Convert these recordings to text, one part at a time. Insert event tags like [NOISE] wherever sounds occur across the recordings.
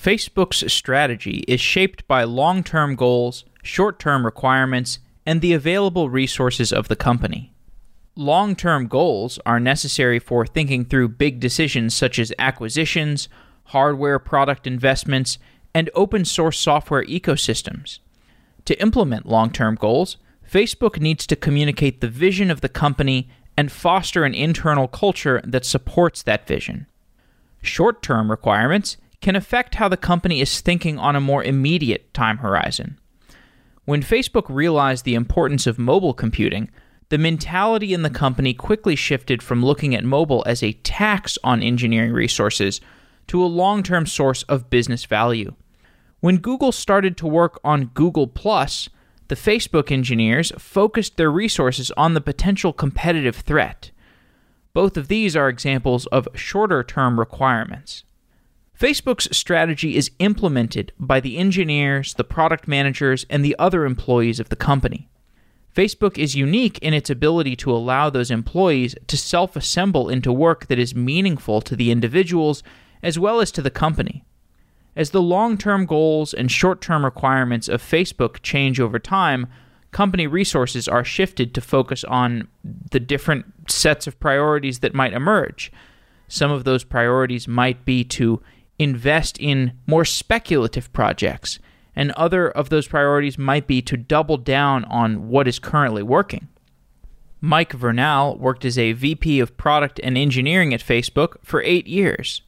Facebook's strategy is shaped by long term goals, short term requirements, and the available resources of the company. Long term goals are necessary for thinking through big decisions such as acquisitions, hardware product investments, and open source software ecosystems. To implement long term goals, Facebook needs to communicate the vision of the company and foster an internal culture that supports that vision. Short term requirements can affect how the company is thinking on a more immediate time horizon. When Facebook realized the importance of mobile computing, the mentality in the company quickly shifted from looking at mobile as a tax on engineering resources to a long term source of business value. When Google started to work on Google, Plus, the Facebook engineers focused their resources on the potential competitive threat. Both of these are examples of shorter term requirements. Facebook's strategy is implemented by the engineers, the product managers, and the other employees of the company. Facebook is unique in its ability to allow those employees to self assemble into work that is meaningful to the individuals as well as to the company. As the long term goals and short term requirements of Facebook change over time, company resources are shifted to focus on the different sets of priorities that might emerge. Some of those priorities might be to invest in more speculative projects, and other of those priorities might be to double down on what is currently working. Mike Vernal worked as a VP of product and engineering at Facebook for eight years.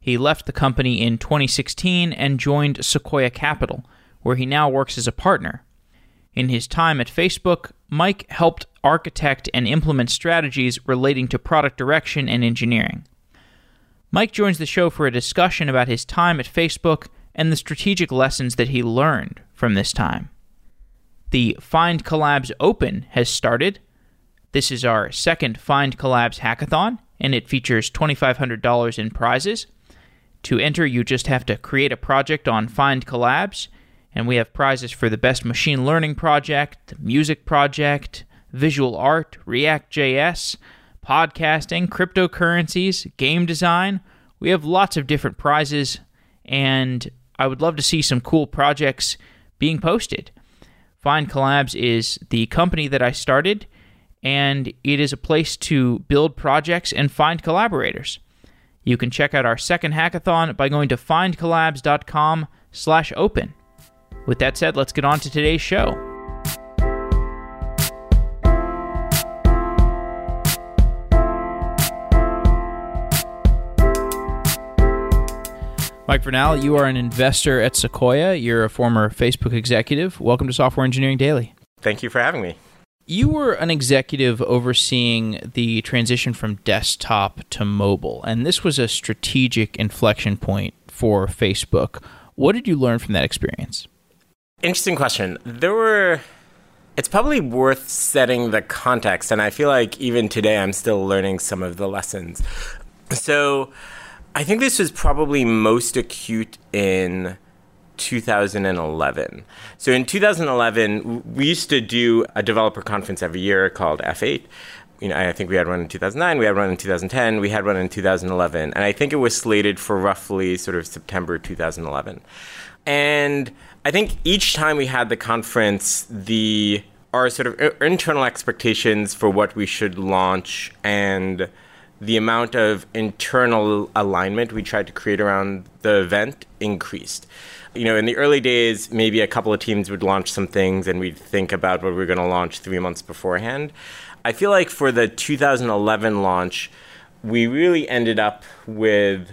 He left the company in 2016 and joined Sequoia Capital, where he now works as a partner. In his time at Facebook, Mike helped architect and implement strategies relating to product direction and engineering. Mike joins the show for a discussion about his time at Facebook and the strategic lessons that he learned from this time. The findcollabs Open has started. This is our second findcollabs hackathon, and it features $2,500 in prizes. To enter, you just have to create a project on findcollabs, and we have prizes for the best machine learning project, music project, visual art, React.js, podcasting, cryptocurrencies, game design. We have lots of different prizes, and I would love to see some cool projects being posted. findcollabs is the company that I started, and it is a place to build projects and find collaborators. You can check out our second hackathon by going to findcollabs.com slash open. With that said, let's get on to today's show. Mike Vernal, you are an investor at Sequoia. You're a former Facebook executive. Welcome to Software Engineering Daily. Thank you for having me. You were an executive overseeing the transition from desktop to mobile, and this was a strategic inflection point for Facebook. What did you learn from that experience? Interesting question. There were it's probably worth setting the context and I feel like even today I'm still learning some of the lessons. So, I think this was probably most acute in 2011. So in 2011, we used to do a developer conference every year called F8. You know, I think we had one in 2009, we had one in 2010, we had one in 2011, and I think it was slated for roughly sort of September 2011. And I think each time we had the conference, the our sort of uh, internal expectations for what we should launch and the amount of internal alignment we tried to create around the event increased. You know, in the early days, maybe a couple of teams would launch some things and we'd think about what we were going to launch three months beforehand. I feel like for the 2011 launch, we really ended up with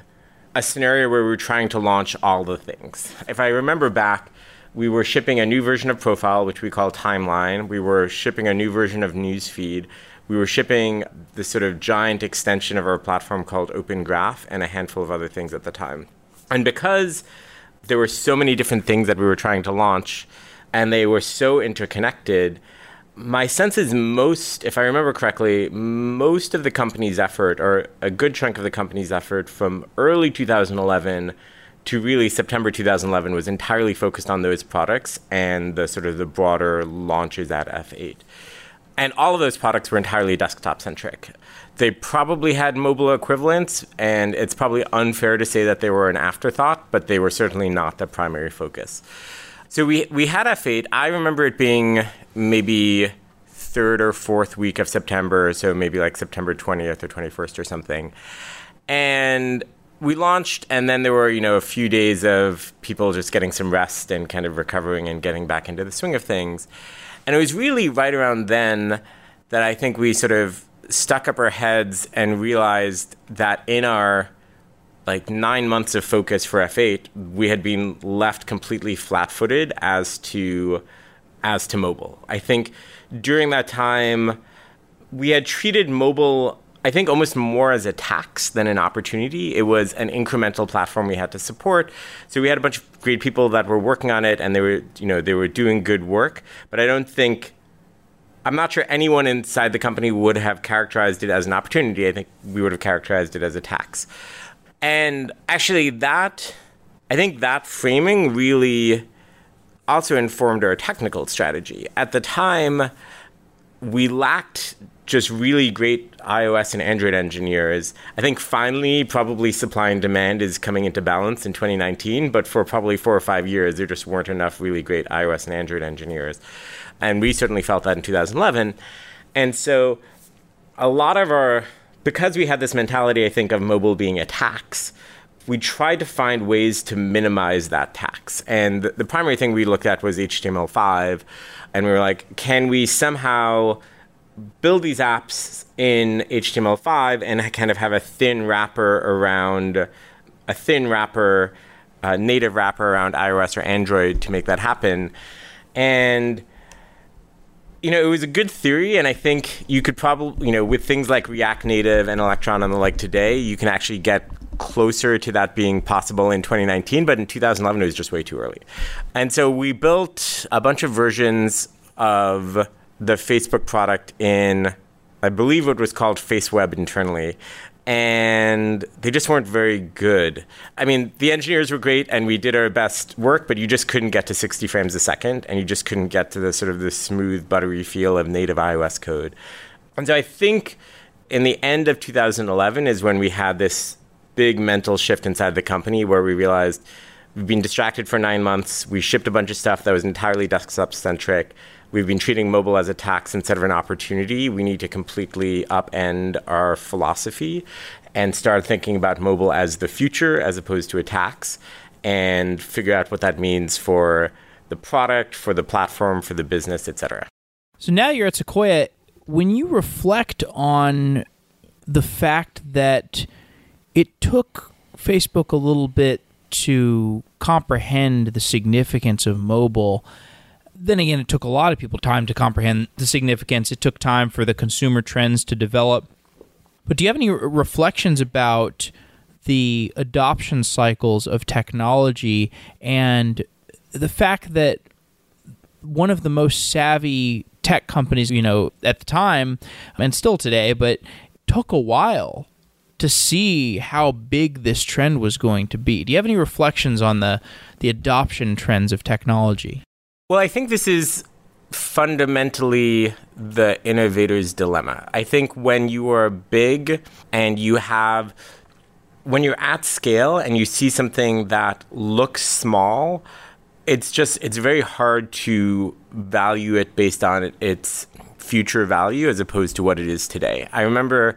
a scenario where we were trying to launch all the things. If I remember back, we were shipping a new version of Profile, which we call Timeline. We were shipping a new version of Newsfeed we were shipping this sort of giant extension of our platform called Open Graph and a handful of other things at the time. And because there were so many different things that we were trying to launch and they were so interconnected, my sense is most, if I remember correctly, most of the company's effort, or a good chunk of the company's effort from early 2011 to really September 2011 was entirely focused on those products and the sort of the broader launches at F8. And all of those products were entirely desktop centric. They probably had mobile equivalents, and it's probably unfair to say that they were an afterthought, but they were certainly not the primary focus. So we, we had F8. I remember it being maybe third or fourth week of September, so maybe like September 20th or 21st or something. And we launched, and then there were, you know, a few days of people just getting some rest and kind of recovering and getting back into the swing of things. And it was really right around then that I think we sort of stuck up our heads and realized that in our like nine months of focus for F8, we had been left completely flat-footed as to as to mobile. I think during that time, we had treated mobile I think almost more as a tax than an opportunity. It was an incremental platform we had to support. So we had a bunch of great people that were working on it and they were, you know, they were doing good work, but I don't think I'm not sure anyone inside the company would have characterized it as an opportunity. I think we would have characterized it as a tax. And actually that I think that framing really also informed our technical strategy. At the time, we lacked just really great iOS and Android engineers. I think finally, probably supply and demand is coming into balance in 2019, but for probably four or five years, there just weren't enough really great iOS and Android engineers. And we certainly felt that in 2011. And so a lot of our, because we had this mentality, I think, of mobile being a tax, we tried to find ways to minimize that tax. And the, primary thing we looked at was HTML5. And we were like, can we somehow build these apps in HTML5 and kind of have a thin wrapper around a thin wrapper, a native wrapper around iOS or Android to make that happen. And you know, it was a good theory, and I think you could probably, you know, with things like React Native and Electron and the like today, you can actually get closer to that being possible in 2019, but in 2011 it was just way too early. And so we built a bunch of versions of the Facebook product in, I believe it was called FaceWeb internally. And they just weren't very good. I mean, the engineers were great and we did our best work, but you just couldn't get to 60 frames a second and you just couldn't get to the sort of the smooth, buttery feel of native iOS code. And so I think in the end of 2011 is when we had this big mental shift inside the company where we realized we've been distracted for nine months. We shipped a bunch of stuff that was entirely desktop centric we've been treating mobile as a tax instead of an opportunity. We need to completely upend our philosophy and start thinking about mobile as the future as opposed to a tax and figure out what that means for the product, for the platform, for the business, etc. So now you're at Sequoia. When you reflect on the fact that it took Facebook a little bit to comprehend the significance of mobile, then again, it took a lot of people time to comprehend the significance. It took time for the consumer trends to develop. But do you have any reflections about the adoption cycles of technology and the fact that one of the most savvy tech companies, you know, at the time and still today, but took a while to see how big this trend was going to be. Do you have any reflections on the the adoption trends of technology? Well, I think this is fundamentally the innovator's dilemma. I think when you are big and you have when you're at scale and you see something that looks small, it's just it's very hard to value it based on its future value as opposed to what it is today. I remember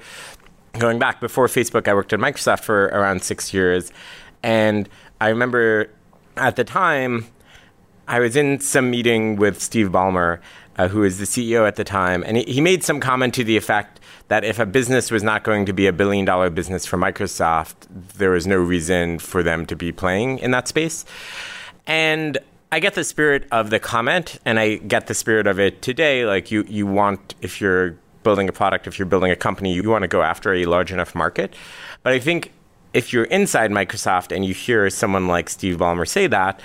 going back before Facebook, I worked at Microsoft for around 6 years and I remember at the time I was in some meeting with Steve Ballmer, uh, who was the CEO at the time, and he, he made some comment to the effect that if a business was not going to be a billion dollar business for Microsoft, there was no reason for them to be playing in that space. And I get the spirit of the comment, and I get the spirit of it today. Like you, you want if you're building a product, if you're building a company, you want to go after a large enough market. But I think if you're inside Microsoft and you hear someone like Steve Ballmer say that,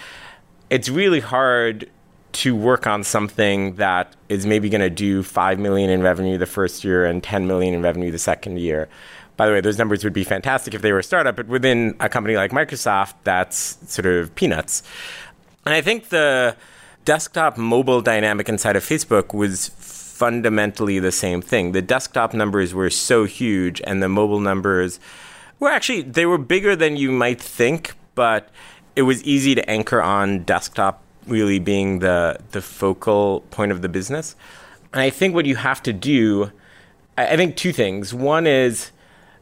it's really hard to work on something that is maybe going to do 5 million in revenue the first year and 10 million in revenue the second year. By the way, those numbers would be fantastic if they were a startup, but within a company like Microsoft, that's sort of peanuts. And I think the desktop mobile dynamic inside of Facebook was fundamentally the same thing. The desktop numbers were so huge, and the mobile numbers were actually they were bigger than you might think, but it was easy to anchor on desktop really being the the focal point of the business. And I think what you have to do, I think two things. One is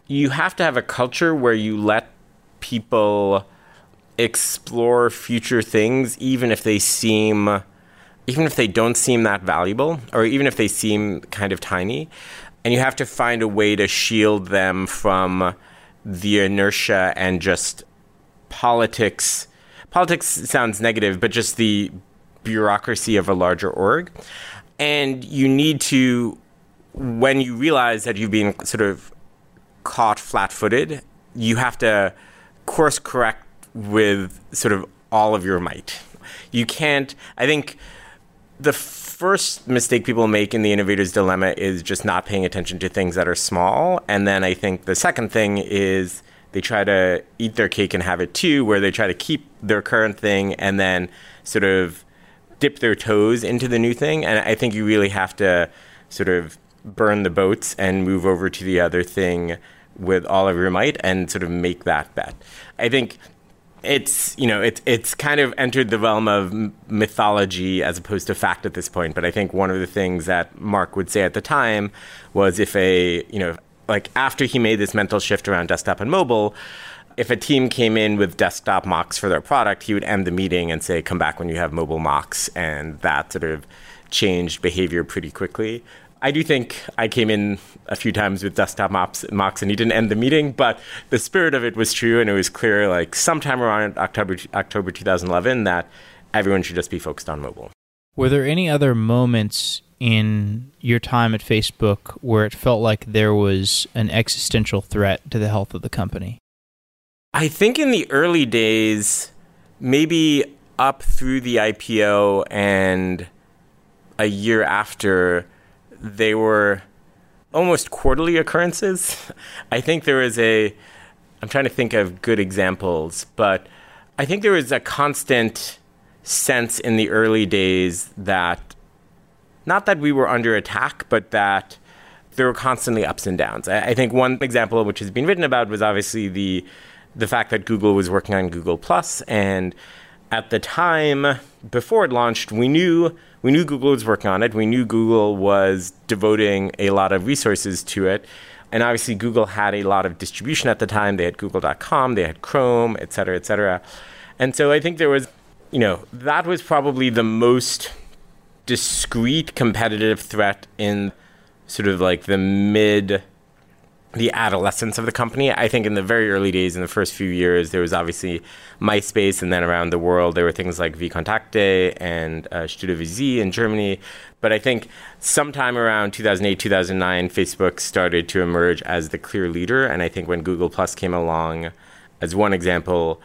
you have to have a culture where you let people explore future things, even if they seem, even if they don't seem that valuable, or even if they seem kind of tiny. And you have to find a way to shield them from the inertia and just politics. Politics sounds negative, but just the bureaucracy of a larger org. And you need to, when you realize that you've been sort of caught flat footed, you have to course correct with sort of all of your might. You can't, I think the first mistake people make in the innovator's dilemma is just not paying attention to things that are small. And then I think the second thing is they try to eat their cake and have it too, where they try to keep their current thing and then sort of dip their toes into the new thing. And I think you really have to sort of burn the boats and move over to the other thing with all of your might and sort of make that bet. I think it's you know it's it's kind of entered the realm of mythology as opposed to fact at this point. But I think one of the things that Mark would say at the time was if a you know like after he made this mental shift around desktop and mobile. If a team came in with desktop mocks for their product, he would end the meeting and say, "Come back when you have mobile mocks," and that sort of changed behavior pretty quickly. I do think I came in a few times with desktop mocks, mocks and he didn't end the meeting, but the spirit of it was true, and it was clear, like sometime around October October 2011, that everyone should just be focused on mobile. Were there any other moments in your time at Facebook where it felt like there was an existential threat to the health of the company? I think in the early days, maybe up through the IPO and a year after they were almost quarterly occurrences. [LAUGHS] I think there was a, I'm trying to think of good examples, but I think there was a constant sense in the early days that, not that we were under attack, but that there were constantly ups and downs. I, I think one example which has been written about was obviously the the fact that Google was working on Google Plus, and at the time before it launched, we knew we knew Google was working on it. We knew Google was devoting a lot of resources to it. And obviously, Google had a lot of distribution at the time. They had Google.com, they had Chrome, et cetera, et cetera. And so I think there was, you know, that was probably the most discrete competitive threat in sort of like the mid the adolescence of the company. I think in the very early days, in the first few years, there was obviously MySpace, and then around the world, there were things like vKontakte and uh, StudiVZ in Germany. But I think sometime around 2008, 2009, Facebook started to emerge as the clear leader. And I think when Google Plus came along, as one example,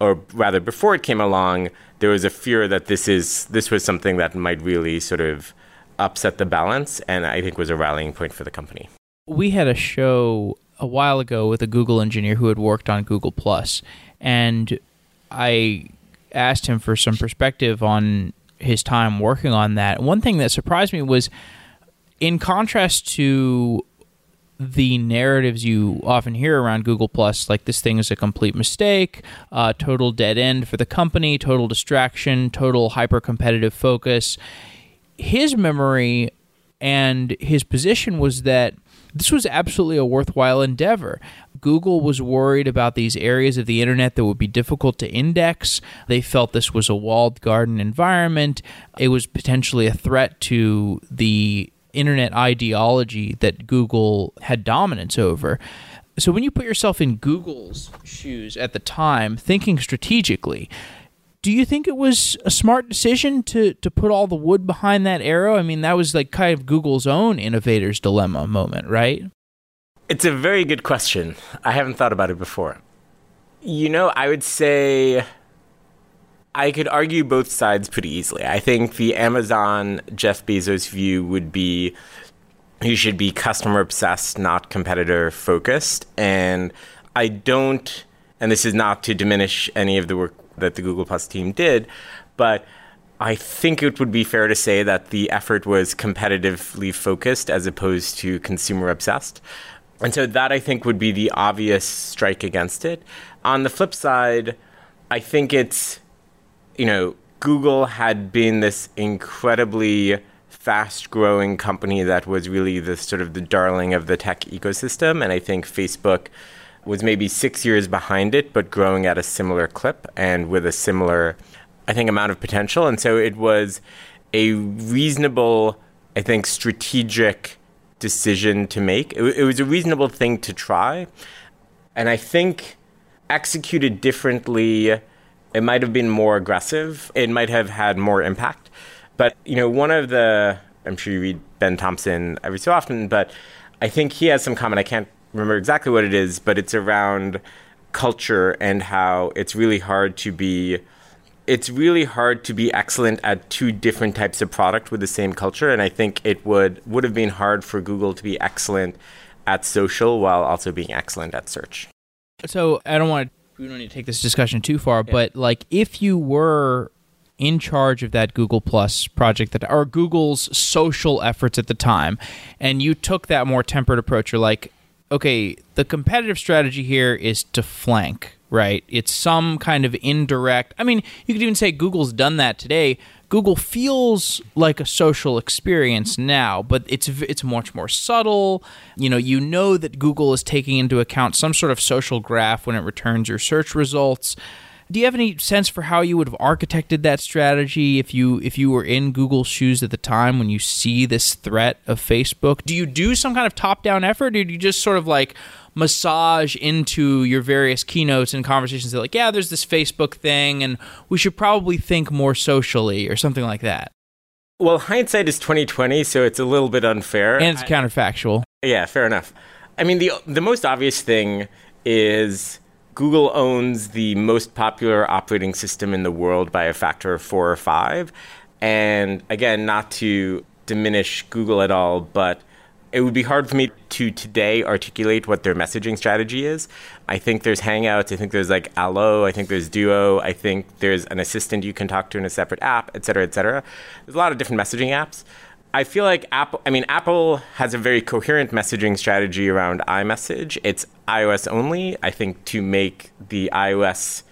or rather before it came along, there was a fear that this is this was something that might really sort of upset the balance, and I think was a rallying point for the company we had a show a while ago with a Google engineer who had worked on Google Plus, and I asked him for some perspective on his time working on that. One thing that surprised me was, in contrast to the narratives you often hear around Google Plus, like this thing is a complete mistake, uh, total dead end for the company, total distraction, total hyper competitive focus. His memory and his position was that this was absolutely a worthwhile endeavor. Google was worried about these areas of the internet that would be difficult to index. They felt this was a walled garden environment. It was potentially a threat to the internet ideology that Google had dominance over. So when you put yourself in Google's shoes at the time, thinking strategically, do you think it was a smart decision to to put all the wood behind that arrow? I mean, that was like kind of Google's own innovator's dilemma moment, right? It's a very good question. I haven't thought about it before. You know, I would say I could argue both sides pretty easily. I think the Amazon Jeff Bezos view would be you should be customer obsessed, not competitor focused. And I don't, and this is not to diminish any of the work that the Google Plus team did, but I think it would be fair to say that the effort was competitively focused as opposed to consumer obsessed. And so that I think would be the obvious strike against it. On the flip side, I think it's, you know, Google had been this incredibly fast growing company that was really the sort of the darling of the tech ecosystem. And I think Facebook was maybe six years behind it, but growing at a similar clip and with a similar, I think, amount of potential. And so it was a reasonable, I think, strategic decision to make. It, it was a reasonable thing to try. And I think executed differently, it might have been more aggressive. It might have had more impact. But, you know, one of the, I'm sure you read Ben Thompson every so often, but I think he has some comment. I can't remember exactly what it is, but it's around culture and how it's really hard to be it's really hard to be excellent at two different types of product with the same culture and i think it would would have been hard for google to be excellent at social while also being excellent at search so i don't want to we don't need to take this discussion too far yeah. but like if you were in charge of that Google Plus project that or Google's social efforts at the time and you took that more tempered approach you're like okay, the competitive strategy here is to flank, right? It's some kind of indirect. I mean, you could even say Google's done that today. Google feels like a social experience now, but it's it's much more subtle. You know, you know that Google is taking into account some sort of social graph when it returns your search results. Do you have any sense for how you would have architected that strategy if you if you were in Google's shoes at the time when you see this threat of Facebook? Do you do some kind of top-down effort or do you just sort of like massage into your various keynotes and conversations that like, yeah, there's this Facebook thing and we should probably think more socially or something like that? Well, hindsight is 2020, so it's a little bit unfair. And it's counterfactual. Yeah, fair enough. I mean, the the most obvious thing is Google owns the most popular operating system in the world by a factor of four or five. And again, not to diminish Google at all, but it would be hard for me to today articulate what their messaging strategy is. I think there's Hangouts, I think there's like Allo, I think there's Duo, I think there's an assistant you can talk to in a separate app, et cetera, et cetera. There's a lot of different messaging apps. I feel like Apple, I mean, Apple has a very coherent messaging strategy around iMessage. It's iOS only, I think, to make the iOS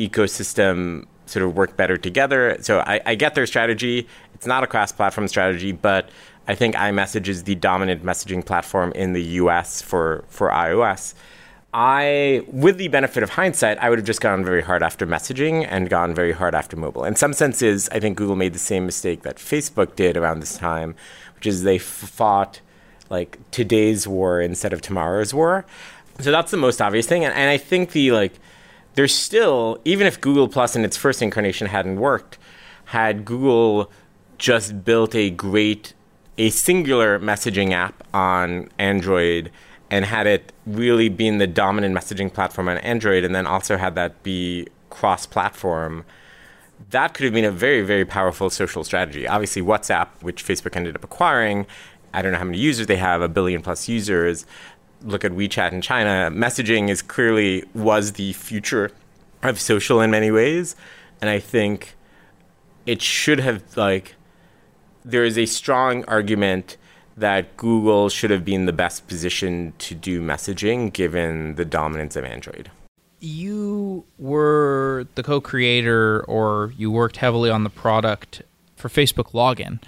ecosystem sort of work better together. So I, I get their strategy. It's not a cross platform strategy, but I think iMessage is the dominant messaging platform in the US for, for iOS. I, with the benefit of hindsight, I would have just gone very hard after messaging and gone very hard after mobile. In some senses, I think Google made the same mistake that Facebook did around this time, which is they fought like today's war instead of tomorrow's war. So that's the most obvious thing. And, and I think the like, there's still, even if Google Plus in its first incarnation hadn't worked, had Google just built a great, a singular messaging app on Android and had it really been the dominant messaging platform on Android and then also had that be cross platform, that could have been a very, very powerful social strategy. Obviously, WhatsApp, which Facebook ended up acquiring, I don't know how many users they have, a billion plus users. Look at WeChat in China. Messaging is clearly was the future of social in many ways. And I think it should have like there is a strong argument that Google should have been the best position to do messaging given the dominance of Android. You were the co creator or you worked heavily on the product for Facebook Login.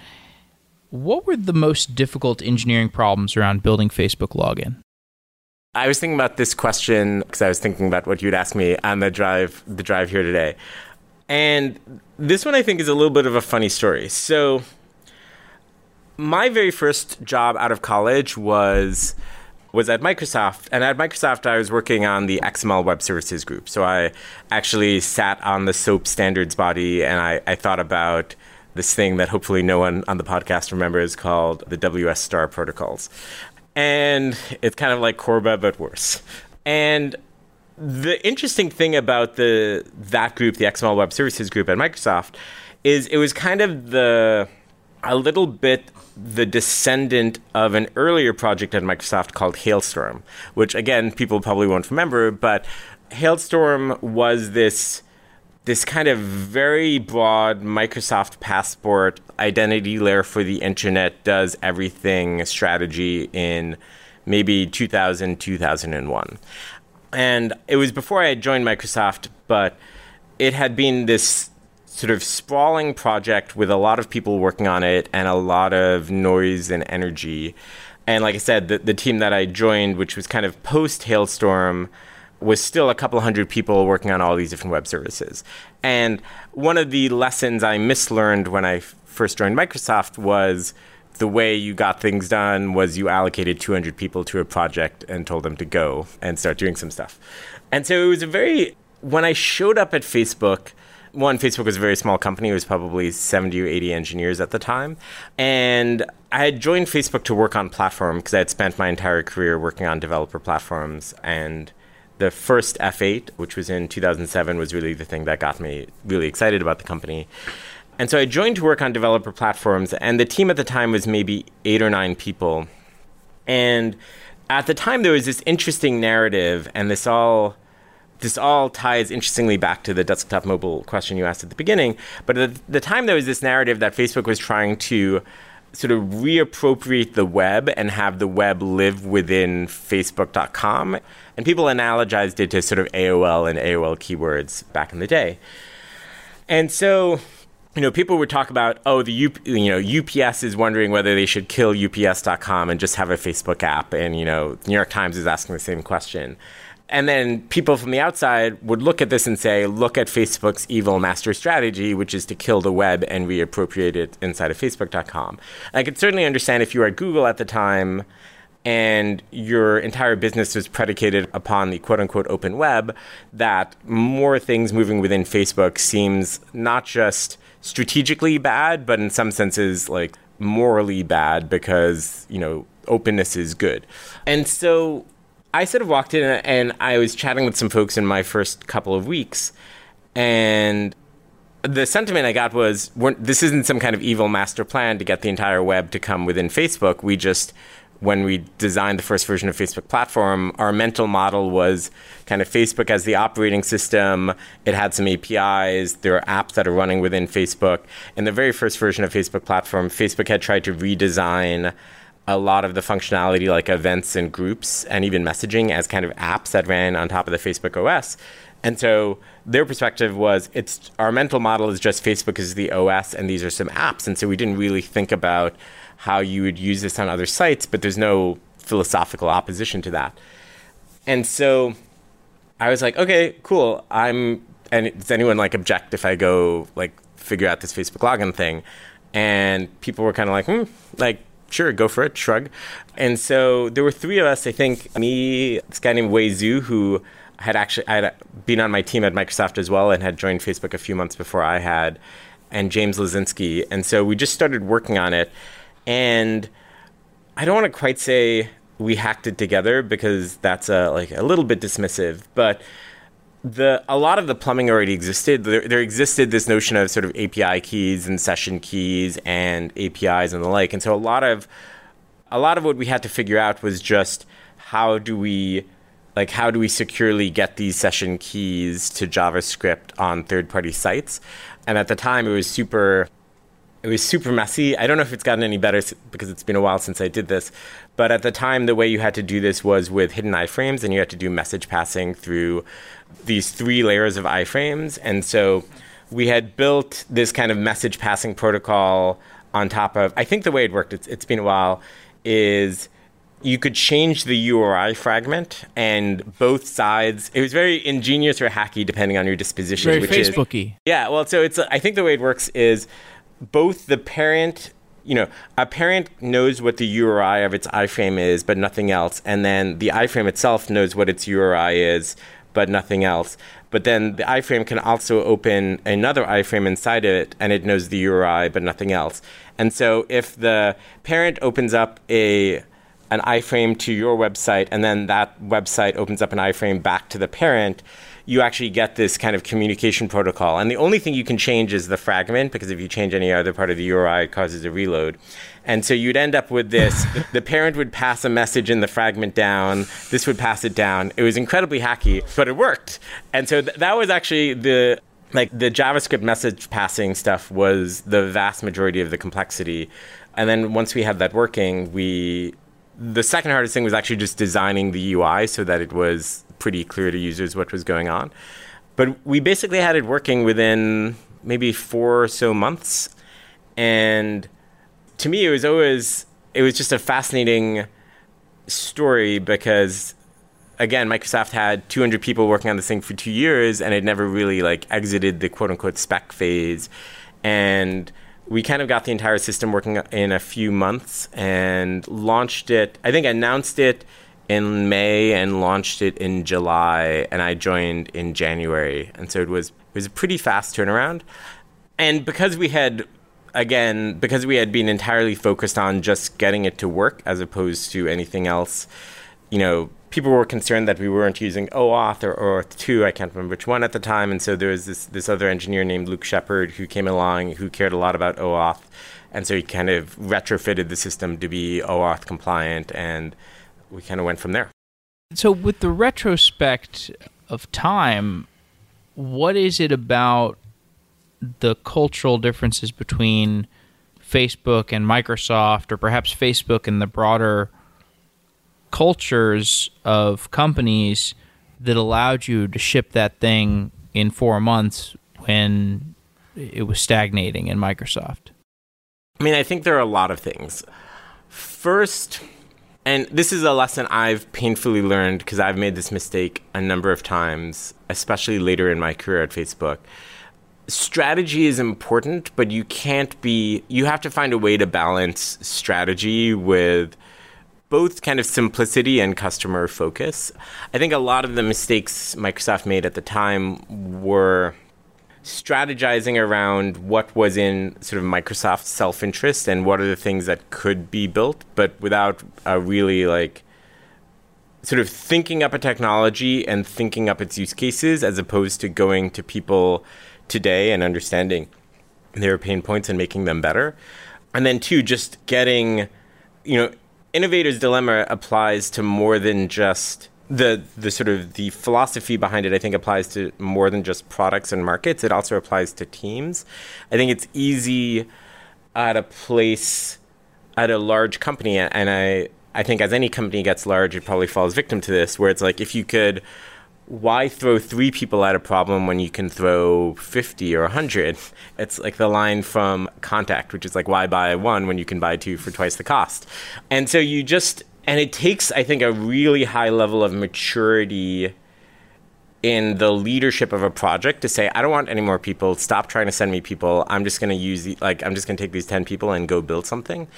What were the most difficult engineering problems around building Facebook Login? I was thinking about this question because I was thinking about what you'd ask me on the drive the drive here today. And this one I think is a little bit of a funny story. So my very first job out of college was was at Microsoft. And at Microsoft, I was working on the XML Web Services group. So I actually sat on the SOAP standards body and I, I thought about this thing that hopefully no one on the podcast remembers called the WS Star protocols. And it's kind of like Corba, but worse. And the interesting thing about the that group, the XML Web Services group at Microsoft, is it was kind of the a little bit the descendant of an earlier project at Microsoft called Hailstorm, which again people probably won't remember, but Hailstorm was this this kind of very broad Microsoft Passport identity layer for the internet does everything strategy in maybe 2000, 2001. And it was before I had joined Microsoft, but it had been this sort of sprawling project with a lot of people working on it and a lot of noise and energy. And like I said, the, the team that I joined, which was kind of post Hailstorm, was still a couple hundred people working on all these different web services. And one of the lessons I mislearned when I first joined Microsoft was the way you got things done was you allocated 200 people to a project and told them to go and start doing some stuff. And so it was a very, when I showed up at Facebook, one, Facebook was a very small company. It was probably 70 or 80 engineers at the time. And I had joined Facebook to work on platform because I had spent my entire career working on developer platforms. And the first F8, which was in 2007, was really the thing that got me really excited about the company. And so I joined to work on developer platforms, and the team at the time was maybe eight or nine people. And at the time, there was this interesting narrative, and this all this all ties interestingly back to the desktop mobile question you asked at the beginning. But at the time, there was this narrative that Facebook was trying to sort of reappropriate the web and have the web live within Facebook.com. And people analogized it to sort of AOL and AOL keywords back in the day. And so, you know, people would talk about, oh, the U- you know UPS is wondering whether they should kill UPS.com and just have a Facebook app, and you know, New York Times is asking the same question. And then people from the outside would look at this and say, look at Facebook's evil master strategy, which is to kill the web and reappropriate it inside of Facebook.com. I could certainly understand if you were at Google at the time and your entire business was predicated upon the quote unquote open web, that more things moving within Facebook seems not just strategically bad, but in some senses like morally bad because, you know, openness is good. And so I sort of walked in and I was chatting with some folks in my first couple of weeks, and the sentiment I got was this isn't some kind of evil master plan to get the entire web to come within Facebook. We just, when we designed the first version of Facebook platform, our mental model was kind of Facebook as the operating system. It had some APIs. There are apps that are running within Facebook. In the very first version of Facebook platform, Facebook had tried to redesign a lot of the functionality like events and groups and even messaging as kind of apps that ran on top of the Facebook OS. And so their perspective was it's our mental model is just Facebook is the OS and these are some apps. And so we didn't really think about how you would use this on other sites, but there's no philosophical opposition to that. And so I was like, okay, cool. I'm and does anyone like object if I go like figure out this Facebook login thing? And people were kind of like, hmm, like sure, go for it, shrug. And so there were three of us, I think, me, this guy named Wei Zhu, who had actually had been on my team at Microsoft as well and had joined Facebook a few months before I had, and James Lazinski. And so we just started working on it. And I don't want to quite say we hacked it together because that's a, like a little bit dismissive, but the a lot of the plumbing already existed. There, there, existed this notion of sort of API keys and session keys and APIs and the like. And so a lot of a lot of what we had to figure out was just how do we like how do we securely get these session keys to JavaScript on third-party sites? And at the time, it was super it was super messy. I don't know if it's gotten any better because it's been a while since I did this, but at the time, the way you had to do this was with hidden iframes, and you had to do message passing through these three layers of iframes. And so we had built this kind of message passing protocol on top of, I think the way it worked, it's, it's been a while, is you could change the URI fragment and both sides. It was very ingenious or hacky depending on your disposition. Very which Facebooky. Is, yeah, well, so it's. I think the way it works is both the parent you know, a parent knows what the URI of its iframe is, but nothing else. And then the iframe itself knows what its URI is, but nothing else. But then the iframe can also open another iframe inside it, and it knows the URI, but nothing else. And so if the parent opens up a an iframe to your website, and then that website opens up an iframe back to the parent, you actually get this kind of communication protocol. And the only thing you can change is the fragment, because if you change any other part of the URI, it causes a reload. And so you'd end up with this [LAUGHS] the parent would pass a message in the fragment down, this would pass it down. It was incredibly hacky, but it worked. And so th- that was actually the like the JavaScript message passing stuff was the vast majority of the complexity. And then once we had that working, we the second hardest thing was actually just designing the UI so that it was pretty clear to users what was going on. But we basically had it working within maybe four or so months. And to me, it was always, it was just a fascinating story because again, Microsoft had 200 people working on this thing for two years, and it never really like exited the quote unquote spec phase. And we kind of got the entire system working in a few months and launched it. I think announced it in May and launched it in July, and I joined in January. And so it was it was a pretty fast turnaround. And because we had again, because we had been entirely focused on just getting it to work as opposed to anything else, you know, people were concerned that we weren't using OAuth or OAuth 2, I can't remember which one at the time. And so there was this, this other engineer named Luke Shepard who came along who cared a lot about OAuth. And so he kind of retrofitted the system to be OAuth compliant, and we kind of went from there. So, with the retrospect of time, what is it about the cultural differences between Facebook and Microsoft, or perhaps Facebook and the broader cultures of companies that allowed you to ship that thing in four months when it was stagnating in Microsoft? I mean, I think there are a lot of things. First, and this is a lesson I've painfully learned because I've made this mistake a number of times, especially later in my career at Facebook. Strategy is important, but you can't be, you have to find a way to balance strategy with both kind of simplicity and customer focus. I think a lot of the mistakes Microsoft made at the time were strategizing around what was in sort of Microsoft's self interest and what are the things that could be built, but without a really like sort of thinking up a technology and thinking up its use cases as opposed to going to people today and understanding their pain points and making them better. And then two, just getting, you know, innovator's dilemma applies to more than just the the sort of the philosophy behind it I think applies to more than just products and markets. It also applies to teams. I think it's easy at a place at a large company and I I think as any company gets large it probably falls victim to this where it's like if you could why throw three people at a problem when you can throw 50 or 100? It's like the line from Contact, which is like, why buy one when you can buy two for twice the cost? And so you just, and it takes, I think, a really high level of maturity in the leadership of a project to say, I don't want any more people. Stop trying to send me people. I'm just going to use, the, like, I'm just going to take these 10 people and go build something.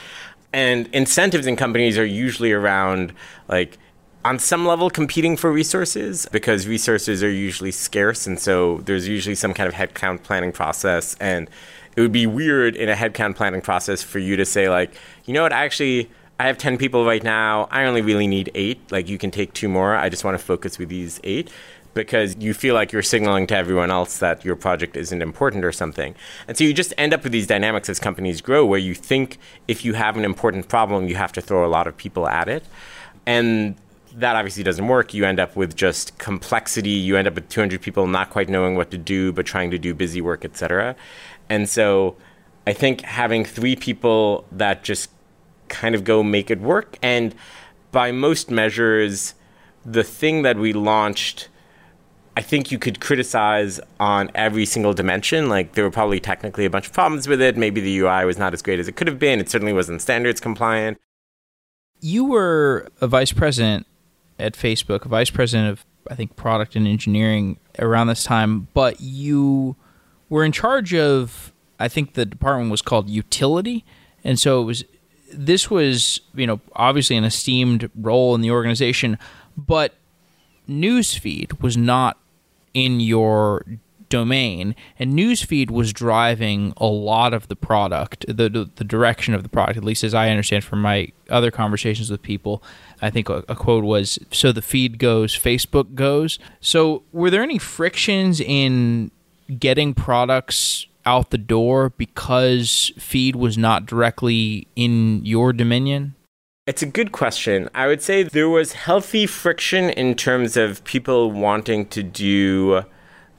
And incentives in companies are usually around, like, on some level competing for resources because resources are usually scarce and so there's usually some kind of headcount planning process. And it would be weird in a headcount planning process for you to say like you know what? Actually I have 10 people right now. I only really need 8 like you can take two more. I just want to focus with these 8 because you feel like you're signaling to everyone else that your project isn't important or something. And so you just end up with these dynamics as companies grow where you think if you have an important problem, you have to throw a lot of people at it. And that obviously doesn't work. You end up with just complexity. You end up with 200 people not quite knowing what to do, but trying to do busy work, etc. And so I think having three people that just kind of go make it work. And by most measures, the thing that we launched, I think you could criticize on every single dimension. Like there were probably technically a bunch of problems with it. Maybe the UI was not as great as it could have been. It certainly wasn't standards compliant. You were a vice president at Facebook, vice president of I think product and engineering around this time, but you were in charge of I think the department was called utility, and so it was this was you know obviously an esteemed role in the organization, but newsfeed was not in your domain, and newsfeed was driving a lot of the product, the, the, the direction of the product, at least as I understand from my other conversations with people. I think a, a, quote was, "So the feed goes, Facebook goes." So were there any frictions in getting products out the door because feed was not directly in your dominion? It's a good question. I would say there was healthy friction in terms of people wanting to do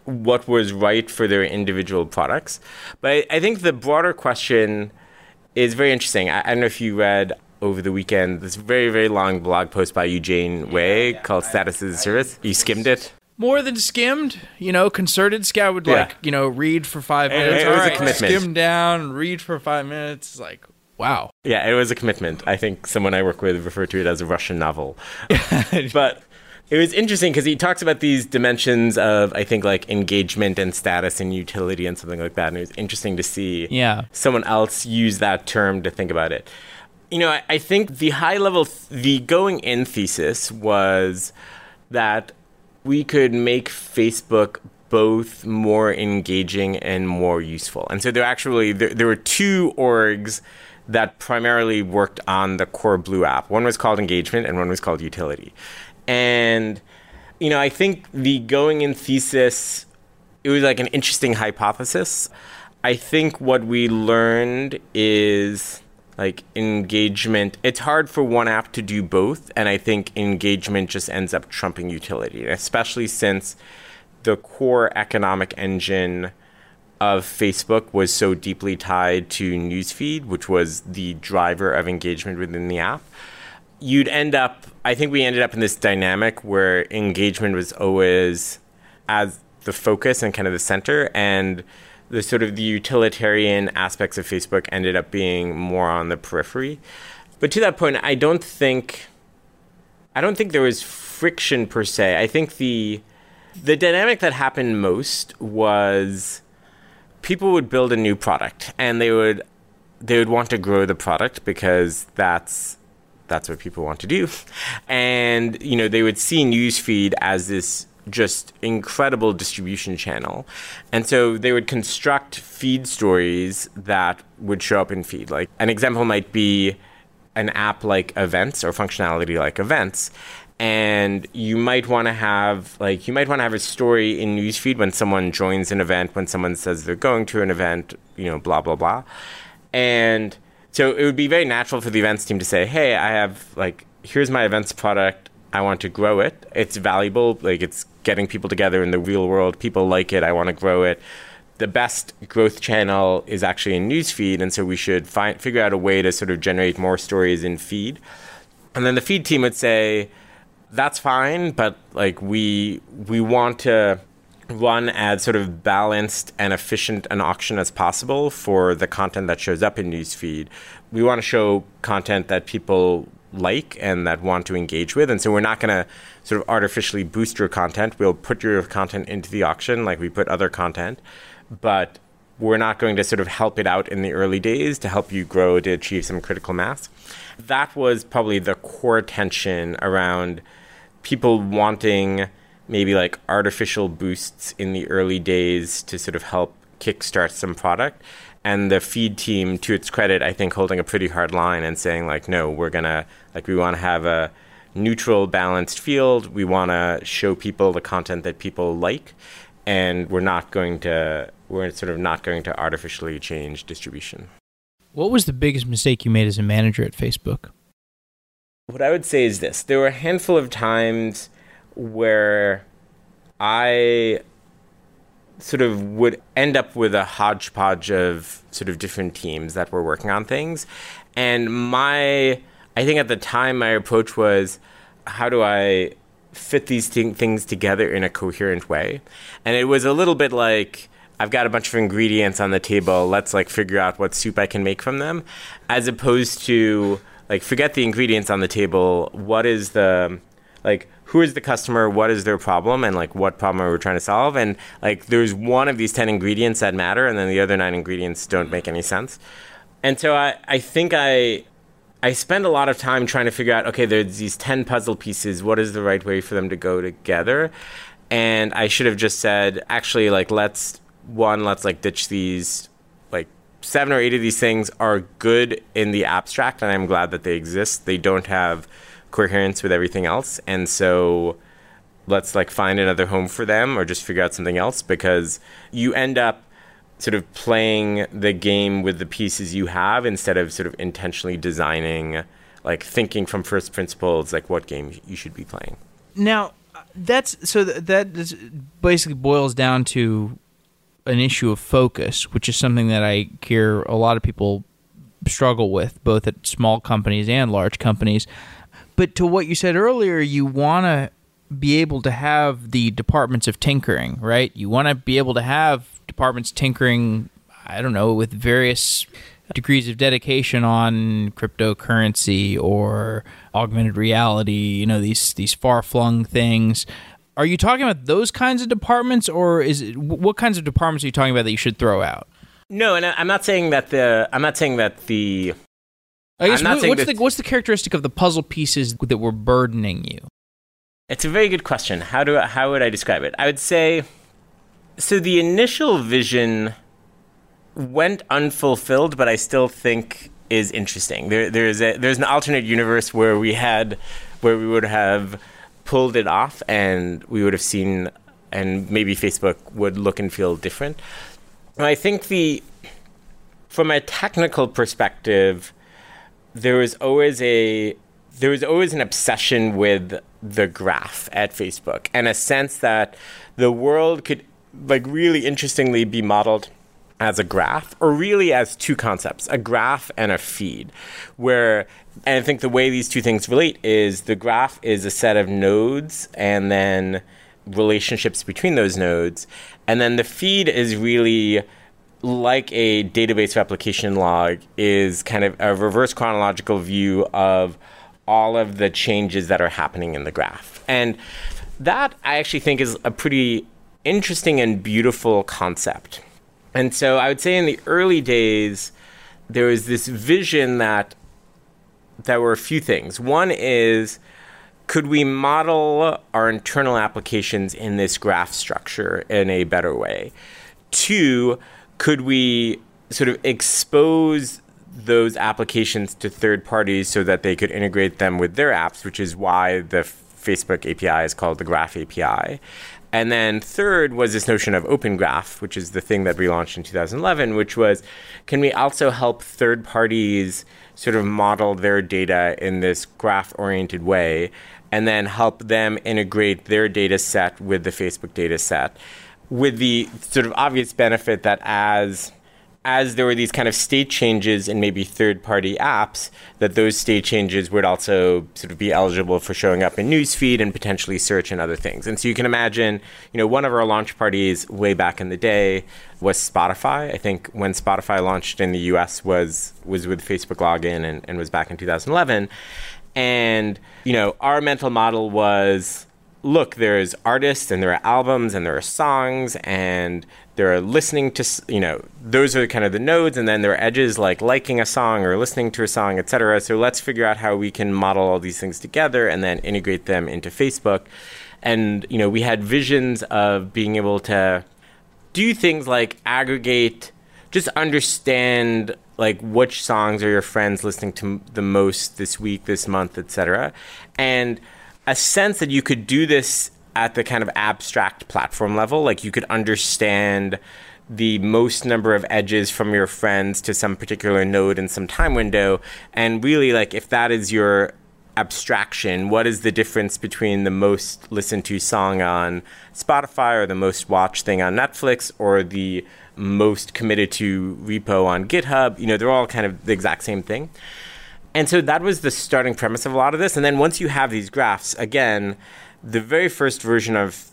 what was right for their individual products. But I, think the broader question is very interesting. I, I, don't know if you read over the weekend this very, very long blog post by Eugene Wei yeah, yeah. called Status as a Service. You skimmed it? More than skimmed, you know, concerted scout would like, you know, read for five minutes. It, it was right, a commitment. Skim down, read for five minutes. Like, wow. Yeah, it was a commitment. I think someone I work with referred to it as a Russian novel. [LAUGHS] but it was interesting because he talks about these dimensions of I think like engagement and status and utility and something like that. And it was interesting to see yeah. someone else use that term to think about it. You know, I, I think the high level, th- the going in thesis was that we could make Facebook both more engaging and more useful. And so there actually there, there were two orgs that primarily worked on the core Blue app. One was called engagement and one was called utility. And, you know, I think the going in thesis, it was like an interesting hypothesis. I think what we learned is like engagement. It's hard for one app to do both. And I think engagement just ends up trumping utility, especially since the core economic engine of Facebook was so deeply tied to newsfeed, which was the driver of engagement within the app you'd end up I think we ended up in this dynamic where engagement was always as the focus and kind of the center and the sort of the utilitarian aspects of Facebook ended up being more on the periphery. But to that point, I don't think I don't think there was friction per se. I think the the dynamic that happened most was people would build a new product and they would they would want to grow the product because that's that's what people want to do. [LAUGHS] And, you know, they would see newsfeed as this just incredible distribution channel. And so they would construct feed stories that would show up in feed. Like an example might be an app like events or functionality like events. And you might want to have like you might want to have a story in newsfeed when someone joins an event, when someone says they're going to an event, you know, blah blah blah. And so it would be very natural for the events team to say, "Hey, I have like here's my events product. I want to grow it. It's valuable. Like it's getting people together in the real world. People like it. I want to grow it." The best growth channel is actually in newsfeed, and so we should find figure out a way to sort of generate more stories in feed. And then the feed team would say, "That's fine, but like we we want to." run as sort of balanced and efficient an auction as possible for the content that shows up in newsfeed. We want to show content that people like and that want to engage with. And so we're not going to sort of artificially boost your content. We'll put your content into the auction like we put other content, but we're not going to sort of help it out in the early days to help you grow to achieve some critical mass. That was probably the core tension around people wanting maybe like artificial boosts in the early days to sort of help kickstart some product. And the feed team, to its credit, I think holding a pretty hard line and saying like, no, we're gonna like we want to have a neutral, balanced field. We want to show people the content that people like, and we're not going to we're sort of not going to artificially change distribution. What was the biggest mistake you made as a manager at Facebook? What I would say is this: there were a handful of times where I sort of would end up with a hodgepodge of sort of different teams that were working on things. And my, I think at the time, my approach was how do I fit these things together in a coherent way? And it was a little bit like, I've got a bunch of ingredients on the table. Let's like figure out what soup I can make from them, as opposed to like forget the ingredients on the table. What is the like who is the customer, what is their problem, and like what problem are we trying to solve. And like there's one of these 10 ingredients that matter, and then the other nine ingredients don't make any sense. And so I, I think I I spend a lot of time trying to figure out okay, there's these 10 puzzle pieces, what is the right way for them to go together? And I should have just said, actually, like, let's one, let's like ditch these like seven or eight of these things are good in the abstract, and I'm glad that they exist. They don't have coherence with everything else. And so let's like find another home for them or just figure out something else because you end up sort of playing the game with the pieces you have instead of sort of intentionally designing like thinking from first principles like what game you should be playing now That's so th- that basically boils down to an issue of focus, which is something that I hear a lot of people struggle with, both at small companies and large companies. But to what you said earlier, you want to be able to have the departments of tinkering, right? You want to be able to have departments tinkering, I don't know, with various degrees of dedication on cryptocurrency or augmented reality, you know, these these far-flung things. Are you talking about those kinds of departments or is it, what kinds of departments are you talking about that you should throw out? No, and I'm not saying that the I'm not saying that the I guess what, what's the what's the characteristic of the puzzle pieces that were burdening you? It's a very good question. How do how would I describe it? I would say so the initial vision went unfulfilled, but I still think is interesting. There there's a there's an alternate universe where we had where we would have pulled it off and we would have seen and maybe Facebook would look and feel different. I think the from a technical perspective, there was always a there was always an obsession with the graph at Facebook and a sense that the world could like really interestingly be modeled as a graph or really as two concepts a graph and a feed where and i think the way these two things relate is the graph is a set of nodes and then relationships between those nodes and then the feed is really like a database replication log is kind of a reverse chronological view of all of the changes that are happening in the graph. And that I actually think is a pretty interesting and beautiful concept. And so I would say in the early days there was this vision that there were a few things. One is could we model our internal applications in this graph structure in a better way? Two, could we sort of expose those applications to third parties so that they could integrate them with their apps, which is why the Facebook API is called the Graph API. And then third was this notion of Open Graph, which is the thing that we launched in 2011, which was can we also help third parties sort of model their data in this graph oriented way and then help them integrate their data set with the Facebook data set with the sort of obvious benefit that as as there were these kind of state changes in maybe third party apps, that those state changes would also sort of be eligible for showing up in newsfeed and potentially search and other things. And so you can imagine, you know, one of our launch parties way back in the day was Spotify. I think when Spotify launched in the US was was with Facebook login and, and was back in 2011. And, you know, our mental model was look, there's artists and there are albums and there are songs and there are listening to, you know, those are kind of the nodes and then there are edges like liking a song or listening to a song, etc. So let's figure out how we can model all these things together and then integrate them into Facebook. And, you know, we had visions of being able to do things like aggregate, just understand like which songs are your friends listening to the most this week, this month, etc. And a sense that you could do this at the kind of abstract platform level. Like you could understand the most number of edges from your friends to some particular node in some time window. And really, like, if that is your abstraction, what is the difference between the most listened to song on Spotify or the most watched thing on Netflix or the most committed to repo on GitHub? You know, they're all kind of the exact same thing. And so that was the starting premise of a lot of this. And then once you have these graphs, again, the very first version of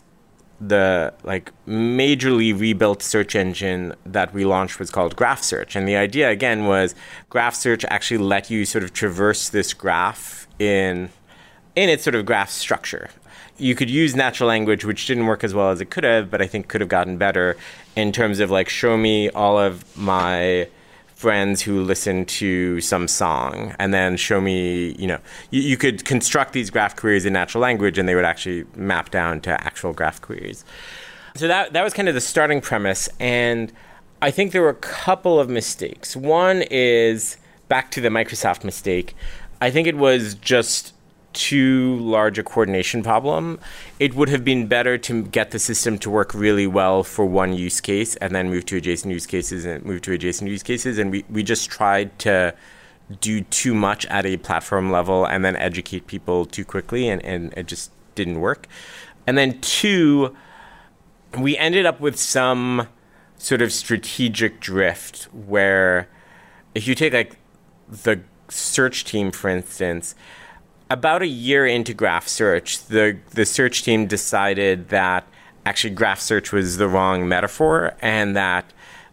the like majorly rebuilt search engine that we launched was called Graph Search. And the idea again was Graph Search actually let you sort of traverse this graph in in its sort of graph structure. You could use natural language, which didn't work as well as it could have, but I think could have gotten better in terms of like show me all of my friends who listen to some song and then show me, you know, you, you, could construct these graph queries in natural language and they would actually map down to actual graph queries. So that, that was kind of the starting premise. And I think there were a couple of mistakes. One is back to the Microsoft mistake. I think it was just too large a coordination problem, it would have been better to get the system to work really well for one use case and then move to adjacent use cases and move to adjacent use cases. And we, we just tried to do too much at a platform level and then educate people too quickly, and, and it just didn't work. And then two, we ended up with some sort of strategic drift where if you take like the search team for instance about a year into graph search the the search team decided that actually graph search was the wrong metaphor and that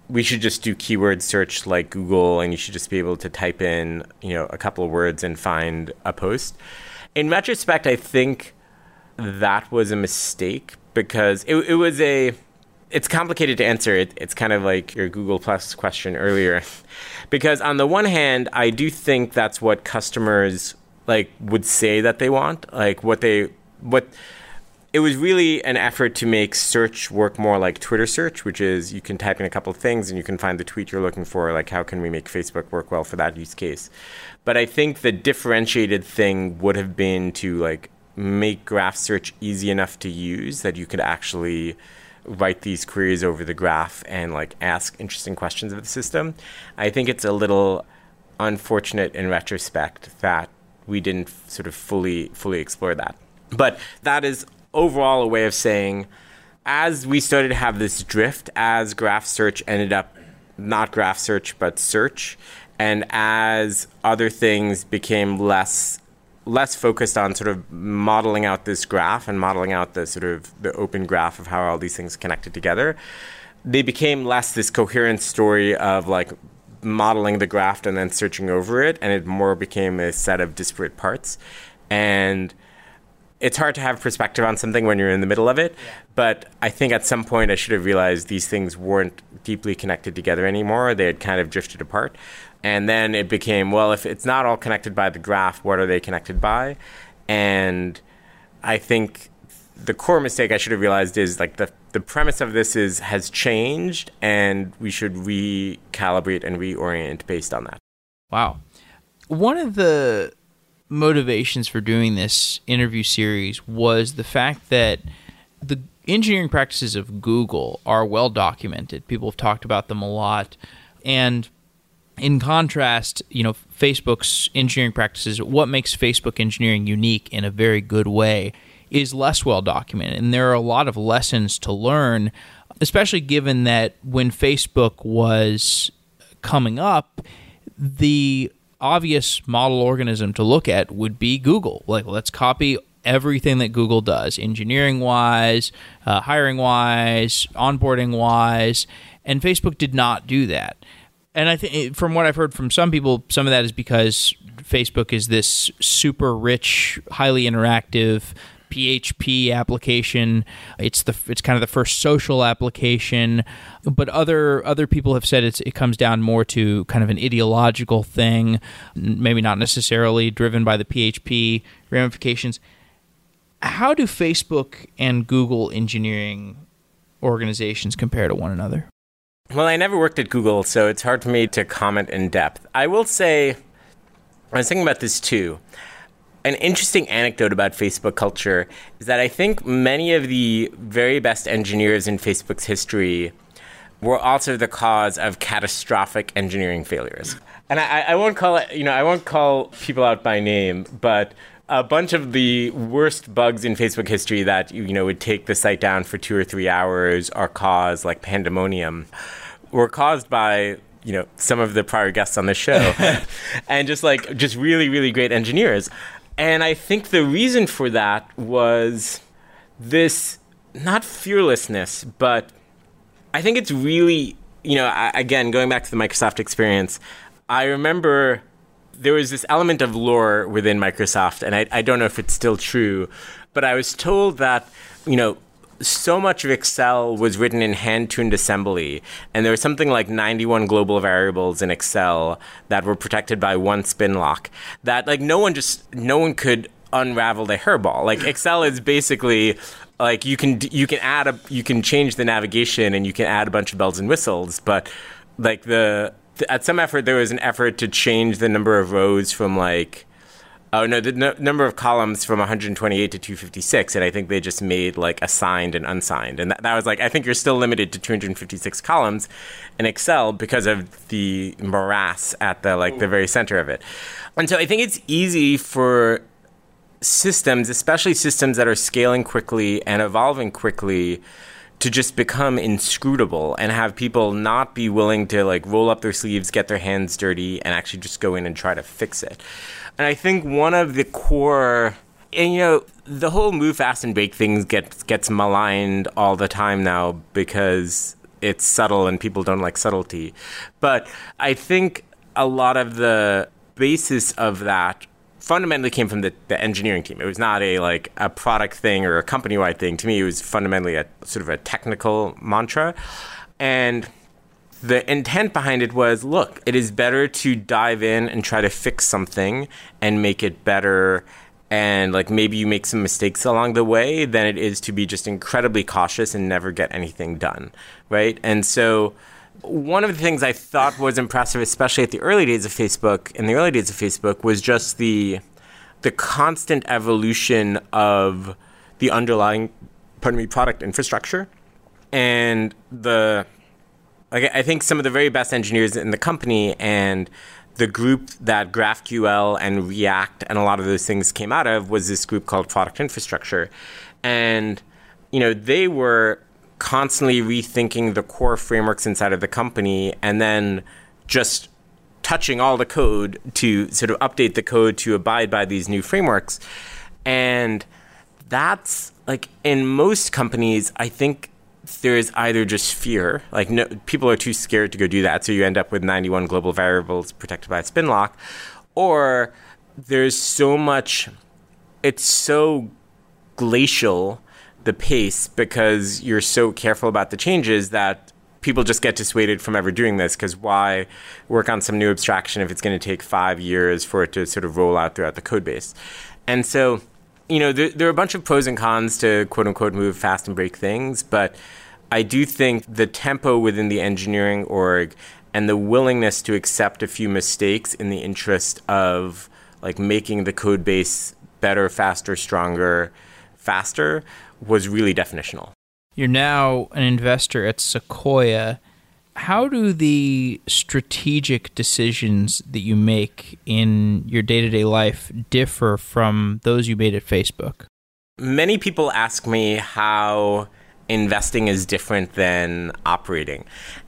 we should just do keyword search like Google and you should just be able to type in, you know, a couple of words and find a post. In retrospect, I think that was a mistake because it, it was a it's complicated to answer. It, it's kind of like your Google Plus question earlier. [LAUGHS] because on the one hand, I do think that's what customers like would say that they want, like what they what it was really an effort to make search work more like Twitter search, which is you can type in a couple of things and you can find the tweet you're looking for. Like, how can we make Facebook work well for that use case? But I think the differentiated thing would have been to like make graph search easy enough to use that you could actually write these queries over the graph and like ask interesting questions of the system. I think it's a little unfortunate in retrospect that we didn't sort of fully fully explore that. But that is overall a way of saying as we started to have this drift, as graph search ended up not graph search but search, and as other things became less less focused on sort of modeling out this graph and modeling out the sort of the open graph of how all these things connected together, they became less this coherent story of like modeling the graph and then searching over it, and it more became a set of disparate parts. And it's hard to have perspective on something when you're in the middle of it. Yeah. But I think at some point I should have realized these things weren't deeply connected together anymore. They had kind of drifted apart. And then it became, well, if it's not all connected by the graph, what are they connected by? And I think the core mistake I should have realized is like the the premise of this is has changed and we should recalibrate and reorient based on that. Wow. One of the motivations for doing this interview series was the fact that the engineering practices of Google are well documented. People have talked about them a lot. And in contrast, you know, Facebook's engineering practices, what makes Facebook engineering unique in a very good way is less well documented. And there are a lot of lessons to learn, especially given that when Facebook was coming up, the obvious model organism to look at would be Google. Like, let's copy everything that Google does, engineering wise, uh, hiring wise, onboarding wise. And Facebook did not do that. And I think, from what I've heard from some people, some of that is because Facebook is this super rich, highly interactive PHP application. It's the it's kind of the first social application, but other other people have said it's it comes down more to kind of an ideological thing, maybe not necessarily driven by the PHP ramifications. How do Facebook and Google engineering organizations compare to one another? Well, I never worked at Google, so it's hard for me to comment in depth. I will say, I was thinking about this too an interesting anecdote about Facebook culture is that I think many of the very best engineers in Facebook's history were also the cause of catastrophic engineering failures. And I, I won't call it, you know, I won't call people out by name, but a bunch of the worst bugs in Facebook history that you know would take the site down for two or three hours or cause like pandemonium were caused by you know some of the prior guests on the show [LAUGHS] [LAUGHS] and just like just really really great engineers and I think the reason for that was this not fearlessness, but I think it's really, you know, I, again, going back to the Microsoft experience, I remember there was this element of lore within Microsoft, and I, I don't know if it's still true, but I was told that, you know, so much of Excel was written in hand tuned assembly, and there was something like 91 global variables in Excel that were protected by one spin lock. That, like, no one just, no one could unravel the hairball. Like, Excel is basically like you can you can add a you can change the navigation and you can add a bunch of bells and whistles but like the at some effort there was an effort to change the number of rows from like Oh no, the n- number of columns from 128 to 256, and I think they just made like assigned and unsigned, and that, that was like I think you're still limited to 256 columns in Excel because of the morass at the like the very center of it, and so I think it's easy for systems, especially systems that are scaling quickly and evolving quickly, to just become inscrutable and have people not be willing to like roll up their sleeves, get their hands dirty, and actually just go in and try to fix it. And I think one of the core, and you know, the whole move fast and break things gets gets maligned all the time now because it's subtle and people don't like subtlety. But I think a lot of the basis of that fundamentally came from the, the engineering team. It was not a like a product thing or a company wide thing. To me, it was fundamentally a sort of a technical mantra. And the intent behind it was look, it is better to dive in and try to fix something and make it better and like maybe you make some mistakes along the way than it is to be just incredibly cautious and never get anything done, right? And so one of the things I thought was impressive, especially at the early days of Facebook, in the early days of Facebook, was just the the constant evolution of the underlying, pardon me, product infrastructure, and the like. I think some of the very best engineers in the company and the group that GraphQL and React and a lot of those things came out of was this group called Product Infrastructure, and you know they were constantly rethinking the core frameworks inside of the company and then just touching all the code to sort of update the code to abide by these new frameworks. And that's like in most companies, I think there's either just fear, like no, people are too scared to go do that, so you end up with 91 global variables protected by a spin lock, or there's so much, it's so glacial the pace because you're so careful about the changes that people just get dissuaded from ever doing this because why work on some new abstraction if it's going to take five years for it to sort of roll out throughout the code base? And so, you know, there, there are a bunch of pros and cons to quote unquote move fast and break things, but I do think the tempo within the engineering org and the willingness to accept a few mistakes in the interest of like making the code base better, faster, stronger, faster was really definitional. You're now an investor at Sequoia. How do the strategic decisions that you make in your day to day life differ from those you made at Facebook? Many people ask me how investing is different than operating.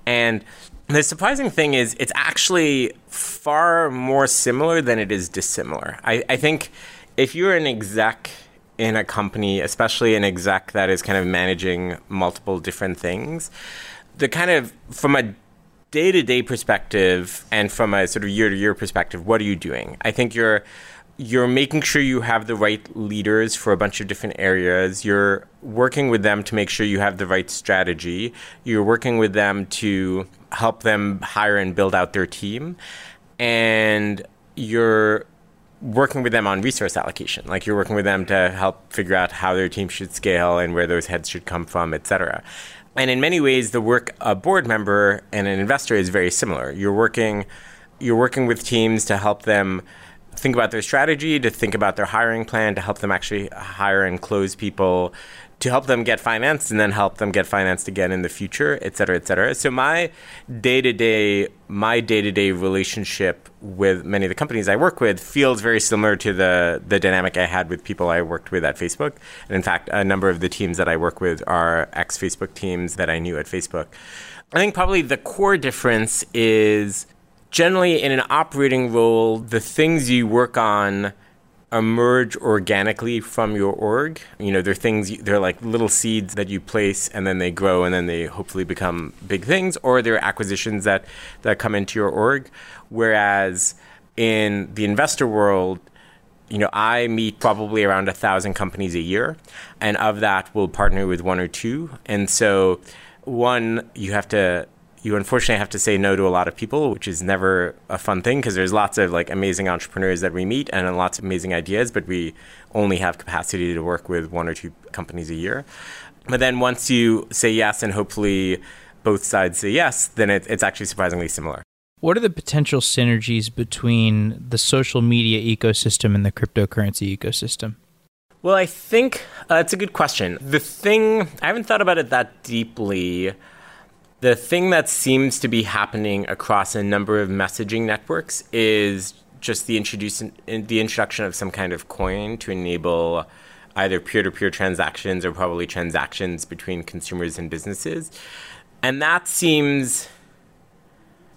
And the surprising thing is, it's actually far more similar than it is dissimilar. I, I think if you're an exec in a company, especially an exec that is kind of managing multiple different things, the kind of from a day to day perspective and from a sort of year to year perspective, what are you doing? I think you're you're making sure you have the right leaders for a bunch of different areas. You're working with them to make sure you have the right strategy. You're working with them to help them hire and build out their team. And you're working with them on resource allocation. Like you're working with them to help figure out how their team should scale and where those heads should come from, et cetera. And in many ways, the work a board member and an investor is very similar. You're working, you're working with teams to help them think about their strategy, to think about their hiring plan, to help them actually hire and close people, to help them get financed and then help them get financed again in the future, et cetera, et cetera. So my day to day, my day to day relationship with many of the companies I work with feels very similar to the the dynamic I had with people I worked with at Facebook. And in fact, a number of the teams that I work with are ex Facebook teams that I knew at Facebook. I think probably the core difference is generally in an operating role, the things you work on emerge organically from your org. You know, they're things, they're like little seeds that you place and then they grow and then they hopefully become big things, or they're acquisitions that, that come into your org. Whereas in the investor world, you know, I meet probably around a thousand companies a year, and of that, we'll partner with one or two. And so, one, you have to you unfortunately have to say no to a lot of people, which is never a fun thing because there's lots of like amazing entrepreneurs that we meet and lots of amazing ideas, but we only have capacity to work with one or two companies a year. But then once you say yes and hopefully both sides say yes, then it, it's actually surprisingly similar. What are the potential synergies between the social media ecosystem and the cryptocurrency ecosystem? Well, I think uh, it's a good question. The thing, I haven't thought about it that deeply the thing that seems to be happening across a number of messaging networks is just the introduce the introduction of some kind of coin to enable either peer-to-peer transactions or probably transactions between consumers and businesses. And that seems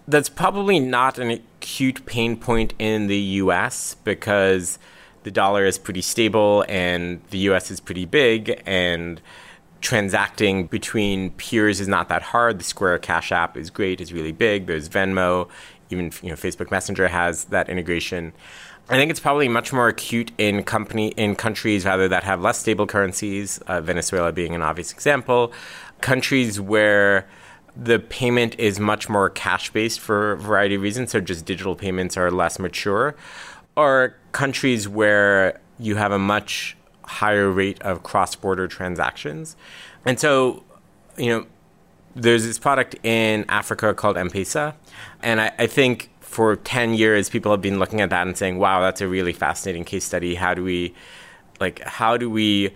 that's probably not an acute pain point in the US because the dollar is pretty stable and the US is pretty big and transacting between peers is not that hard. The Square Cash app is great, it's really big. There's Venmo, even you know Facebook Messenger has that integration. I think it's probably much more acute in company in countries rather that have less stable currencies, uh, Venezuela being an obvious example, countries where the payment is much more cash based for a variety of reasons, so just digital payments are less mature, or countries where you have a much higher rate of cross border transactions. And so, you know, there's this product in Africa called M Pesa. And I, I, think for 10 years, people have been looking at that and saying, wow, that's a really fascinating case study. How do we, like, how do we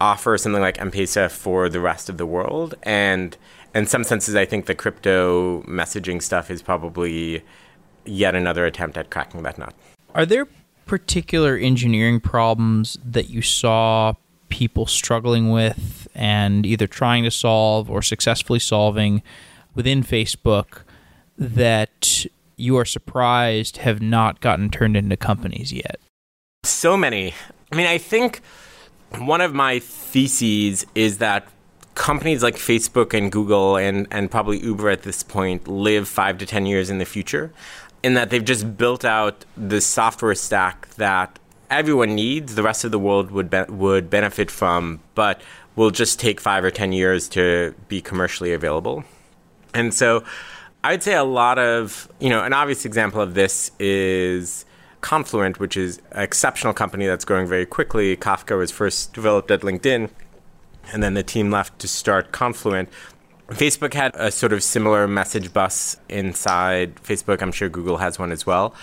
offer something like M Pesa for the rest of the world? And in some senses, I think the crypto messaging stuff is probably yet another attempt at cracking that nut. Are there particular engineering problems that you saw people struggling with and either trying to solve or successfully solving within Facebook that you are surprised have not gotten turned into companies yet? So many. I mean, I think one of my theses is that companies like Facebook and Google and, and probably Uber at this point live five to 10 years in the future in that they've just built out the software stack that everyone needs, the rest of the world would be- would benefit from, but will just take five or ten years to be commercially available. And so, I'd say a lot of you know an obvious example of this is Confluent, which is an exceptional company that's growing very quickly. Kafka was first developed at LinkedIn, and then the team left to start Confluent. Facebook had a sort of similar message bus inside Facebook. I'm sure Google has one as well.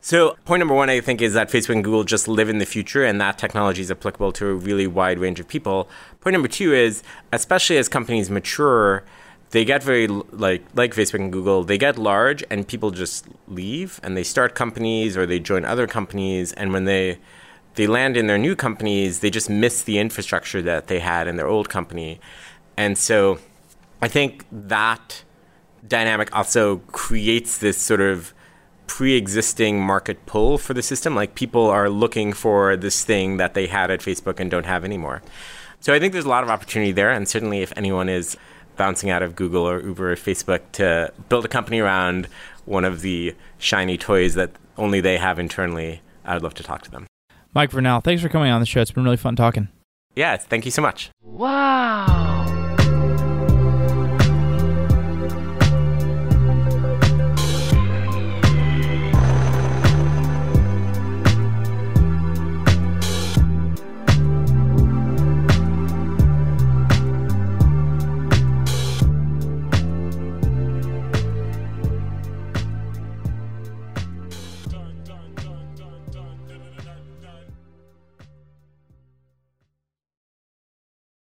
So, point number one, I think, is that Facebook and Google just live in the future, and that technology is applicable to a really wide range of people. Point number two is, especially as companies mature, they get very like like Facebook and Google, they get large, and people just leave, and they start companies or they join other companies, and when they they land in their new companies, they just miss the infrastructure that they had in their old company, and so I think that dynamic also creates this sort of pre-existing market pull for the system. Like people are looking for this thing that they had at facebook and don't have anymore. So i think there's a lot of opportunity there and certainly if anyone is bouncing out of google or uber or facebook to build a company around one of the shiny toys that only they have internally i would love to talk to them. Mike vernal thanks for coming on the show. It's been really fun talking. Yeah thank you so much. Wow